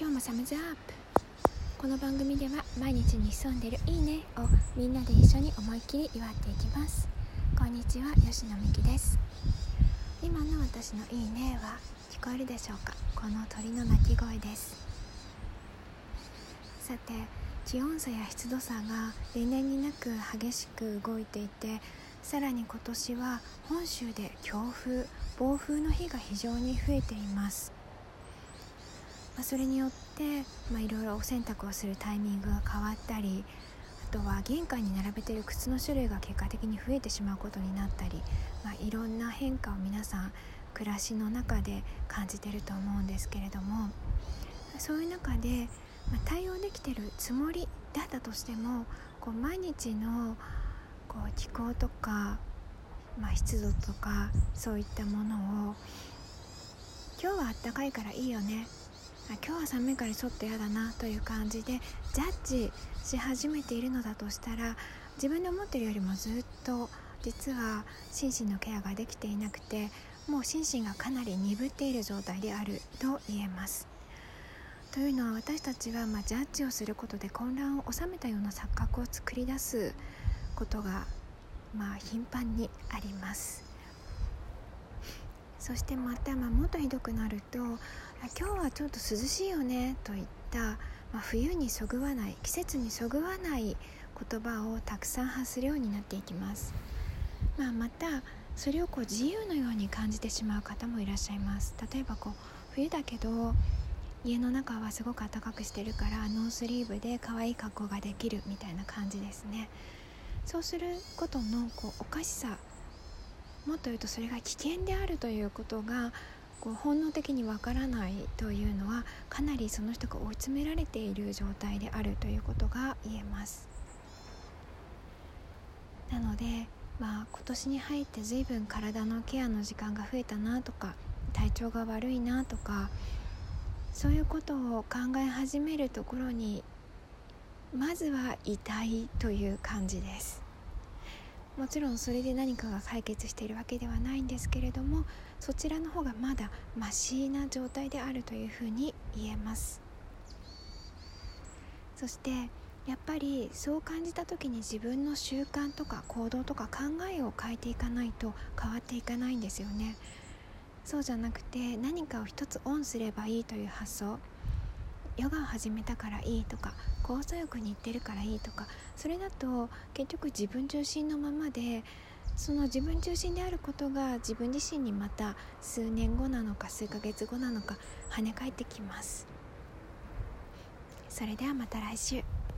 今日もサムズアップ。この番組では毎日に潜んでるいいねをみんなで一緒に思いっきり祝っていきます。こんにちは吉野美希です。今の私のいいねは聞こえるでしょうか？この鳥の鳴き声です。さて気温差や湿度差が例年になく激しく動いていてさらに今年は本州で強風暴風の日が非常に増えています。まあ、それによってまあ、いろいろお洗濯をするタイミングが変わったりあとは玄関に並べている靴の種類が結果的に増えてしまうことになったり、まあ、いろんな変化を皆さん暮らしの中で感じてると思うんですけれどもそういう中で、まあ、対応できてるつもりだったとしてもこう毎日のこう気候とか、まあ、湿度とかそういったものを今日はあったかいからいいよね今日は寒いからちょっと嫌だなという感じでジャッジし始めているのだとしたら自分で思ってるよりもずっと実は心身のケアができていなくてもう心身がかなり鈍っている状態であると言えます。というのは私たちはまジャッジをすることで混乱を収めたような錯覚を作り出すことがまあ頻繁にあります。そしてまた、まあ、もっとひどくなると今日はちょっと涼しいよねといった、まあ、冬にそぐわない季節にそぐわない言葉をたくさん発するようになっていきます、まあ、またそれをこう自由のように感じてしまう方もいらっしゃいます。例えばこう冬だけど家の中はすごく暖かくしてるからノースリーブで可愛い格好ができるみたいな感じですね。そうすることのこうおかしさもっと言うとそれが危険であるということがこう本能的にわからないというのはかなりその人が追い詰められている状態であるということが言えます。なので、まあ、今年に入って随分体のケアの時間が増えたなとか体調が悪いなとかそういうことを考え始めるところにまずは痛いという感じです。もちろんそれで何かが解決しているわけではないんですけれどもそちらの方がまだマシな状態であるというふうに言えます。そしてやっぱりそう感じた時に自分の習慣とか行動とか考えを変えていかないと変わっていかないんですよね。そうじゃなくて何かを一つオンすればいいという発想。ヨガを始めたからいいとか酵素浴に行ってるからいいとかそれだと結局自分中心のままでその自分中心であることが自分自身にまた数年後なのか数ヶ月後なのか跳ね返ってきます。それではまた来週。